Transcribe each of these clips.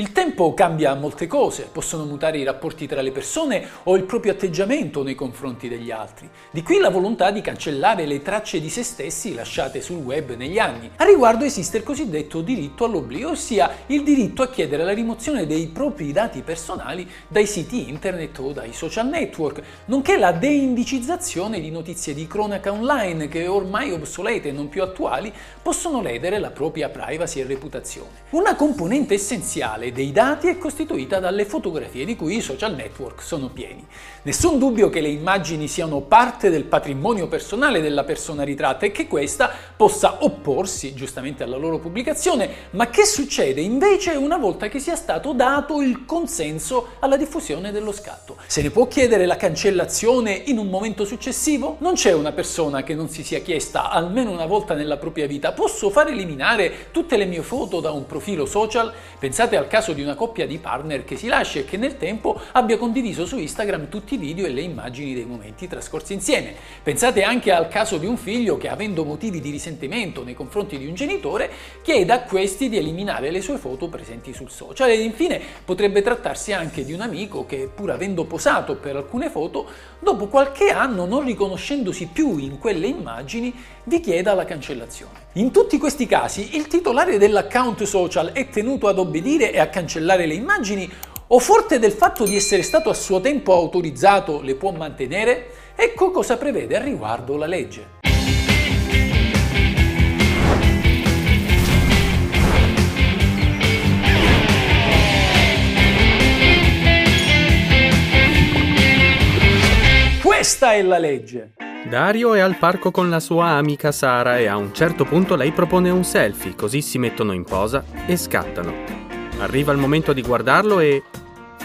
Il tempo cambia molte cose, possono mutare i rapporti tra le persone o il proprio atteggiamento nei confronti degli altri. Di qui la volontà di cancellare le tracce di se stessi lasciate sul web negli anni. A riguardo esiste il cosiddetto diritto all'oblio, ossia il diritto a chiedere la rimozione dei propri dati personali dai siti internet o dai social network, nonché la deindicizzazione di notizie di cronaca online che ormai obsolete e non più attuali possono ledere la propria privacy e reputazione. Una componente essenziale dei dati è costituita dalle fotografie di cui i social network sono pieni. Nessun dubbio che le immagini siano parte del patrimonio personale della persona ritratta e che questa possa opporsi giustamente alla loro pubblicazione, ma che succede invece una volta che sia stato dato il consenso alla diffusione dello scatto? Se ne può chiedere la cancellazione in un momento successivo? Non c'è una persona che non si sia chiesta almeno una volta nella propria vita posso far eliminare tutte le mie foto da un profilo social? Pensate al caso di una coppia di partner che si lascia e che nel tempo abbia condiviso su Instagram tutti i video e le immagini dei momenti trascorsi insieme. Pensate anche al caso di un figlio che avendo motivi di risentimento nei confronti di un genitore chieda a questi di eliminare le sue foto presenti sul social ed infine potrebbe trattarsi anche di un amico che pur avendo posato per alcune foto dopo qualche anno non riconoscendosi più in quelle immagini vi chieda la cancellazione. In tutti questi casi il titolare dell'account social è tenuto ad obbedire e a cancellare le immagini o forte del fatto di essere stato a suo tempo autorizzato le può mantenere? Ecco cosa prevede a riguardo la legge. Questa è la legge. Dario è al parco con la sua amica Sara e a un certo punto lei propone un selfie, così si mettono in posa e scattano. Arriva il momento di guardarlo e...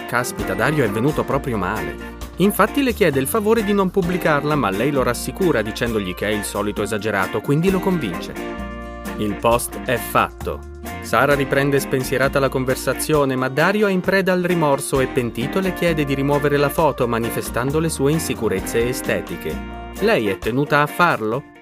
Caspita, Dario è venuto proprio male. Infatti le chiede il favore di non pubblicarla, ma lei lo rassicura dicendogli che è il solito esagerato, quindi lo convince. Il post è fatto. Sara riprende spensierata la conversazione, ma Dario è in preda al rimorso e pentito le chiede di rimuovere la foto manifestando le sue insicurezze estetiche. Lei è tenuta a farlo?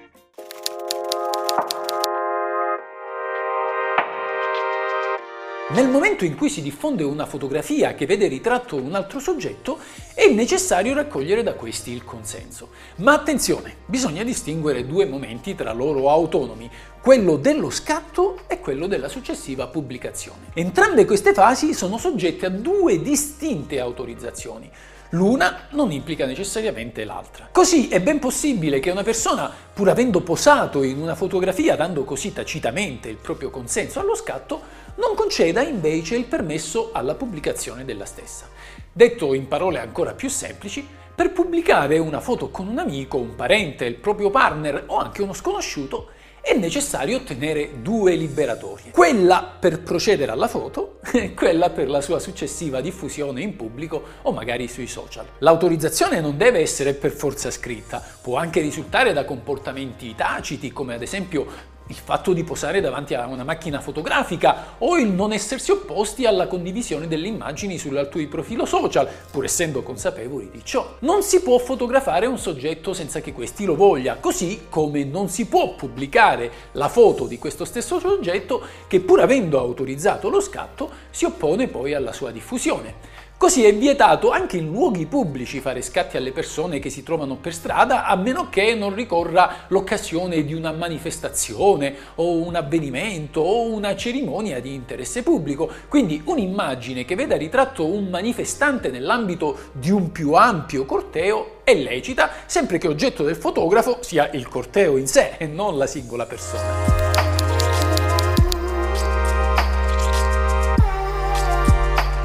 Nel momento in cui si diffonde una fotografia che vede ritratto un altro soggetto, è necessario raccogliere da questi il consenso. Ma attenzione, bisogna distinguere due momenti tra loro autonomi, quello dello scatto e quello della successiva pubblicazione. Entrambe queste fasi sono soggette a due distinte autorizzazioni. L'una non implica necessariamente l'altra. Così è ben possibile che una persona, pur avendo posato in una fotografia dando così tacitamente il proprio consenso allo scatto, non conceda invece il permesso alla pubblicazione della stessa. Detto in parole ancora più semplici, per pubblicare una foto con un amico, un parente, il proprio partner o anche uno sconosciuto, è necessario ottenere due liberatorie. Quella per procedere alla foto quella per la sua successiva diffusione in pubblico o magari sui social. L'autorizzazione non deve essere per forza scritta, può anche risultare da comportamenti taciti come ad esempio il fatto di posare davanti a una macchina fotografica o il non essersi opposti alla condivisione delle immagini sul tuo profilo social, pur essendo consapevoli di ciò. Non si può fotografare un soggetto senza che questi lo voglia, così come non si può pubblicare la foto di questo stesso soggetto che pur avendo autorizzato lo scatto si oppone poi alla sua diffusione. Così è vietato anche in luoghi pubblici fare scatti alle persone che si trovano per strada a meno che non ricorra l'occasione di una manifestazione o un avvenimento o una cerimonia di interesse pubblico. Quindi un'immagine che veda ritratto un manifestante nell'ambito di un più ampio corteo è lecita sempre che oggetto del fotografo sia il corteo in sé e non la singola persona.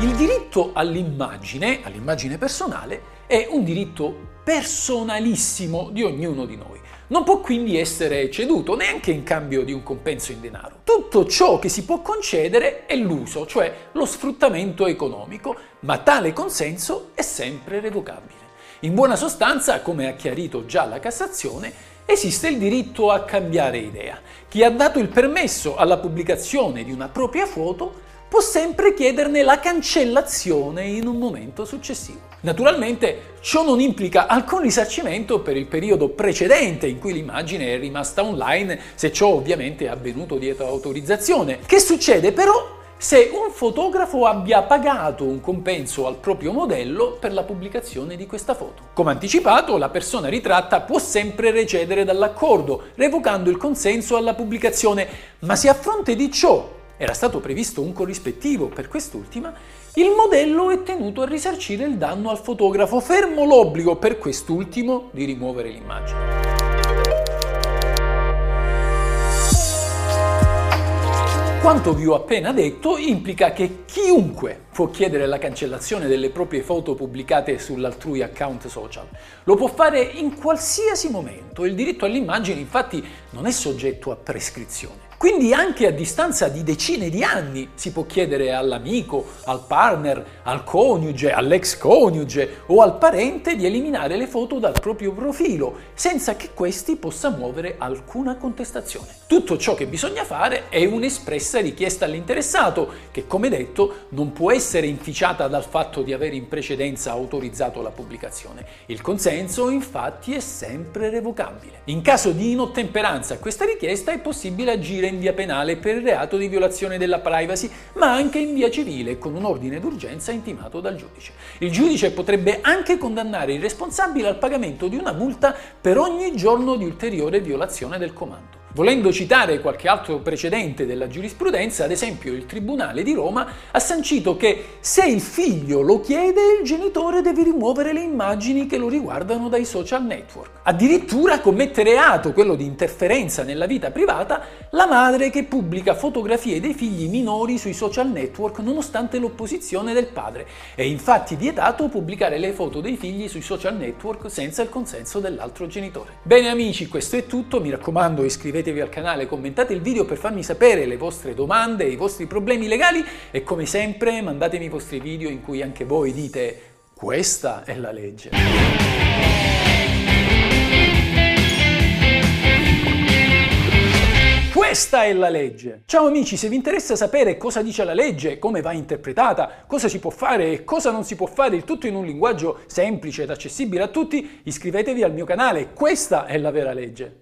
Il diritto all'immagine, all'immagine personale, è un diritto personalissimo di ognuno di noi. Non può quindi essere ceduto neanche in cambio di un compenso in denaro. Tutto ciò che si può concedere è l'uso, cioè lo sfruttamento economico, ma tale consenso è sempre revocabile. In buona sostanza, come ha chiarito già la Cassazione, esiste il diritto a cambiare idea. Chi ha dato il permesso alla pubblicazione di una propria foto può sempre chiederne la cancellazione in un momento successivo. Naturalmente ciò non implica alcun risarcimento per il periodo precedente in cui l'immagine è rimasta online, se ciò ovviamente è avvenuto dietro autorizzazione. Che succede però? se un fotografo abbia pagato un compenso al proprio modello per la pubblicazione di questa foto. Come anticipato, la persona ritratta può sempre recedere dall'accordo, revocando il consenso alla pubblicazione, ma se a fronte di ciò era stato previsto un corrispettivo per quest'ultima, il modello è tenuto a risarcire il danno al fotografo, fermo l'obbligo per quest'ultimo di rimuovere l'immagine. Quanto vi ho appena detto implica che chiunque può chiedere la cancellazione delle proprie foto pubblicate sull'altrui account social. Lo può fare in qualsiasi momento. Il diritto all'immagine infatti non è soggetto a prescrizione. Quindi anche a distanza di decine di anni si può chiedere all'amico, al partner, al coniuge, all'ex coniuge o al parente di eliminare le foto dal proprio profilo, senza che questi possa muovere alcuna contestazione. Tutto ciò che bisogna fare è un'espressa richiesta all'interessato, che come detto non può essere inficiata dal fatto di aver in precedenza autorizzato la pubblicazione. Il consenso infatti è sempre revocabile. In caso di inottemperanza a questa richiesta è possibile agire in via penale per il reato di violazione della privacy, ma anche in via civile con un ordine d'urgenza intimato dal giudice. Il giudice potrebbe anche condannare il responsabile al pagamento di una multa per ogni giorno di ulteriore violazione del comando. Volendo citare qualche altro precedente della giurisprudenza, ad esempio il Tribunale di Roma ha sancito che se il figlio lo chiede, il genitore deve rimuovere le immagini che lo riguardano dai social network. Addirittura commette reato, quello di interferenza nella vita privata, la madre che pubblica fotografie dei figli minori sui social network nonostante l'opposizione del padre. È infatti vietato pubblicare le foto dei figli sui social network senza il consenso dell'altro genitore. Bene amici, questo è tutto, mi raccomando iscrivetevi iscrivetevi al canale, commentate il video per farmi sapere le vostre domande, i vostri problemi legali e come sempre mandatemi i vostri video in cui anche voi dite questa è la legge. Questa è la legge! Ciao amici, se vi interessa sapere cosa dice la legge, come va interpretata, cosa si può fare e cosa non si può fare, il tutto in un linguaggio semplice ed accessibile a tutti, iscrivetevi al mio canale, questa è la vera legge.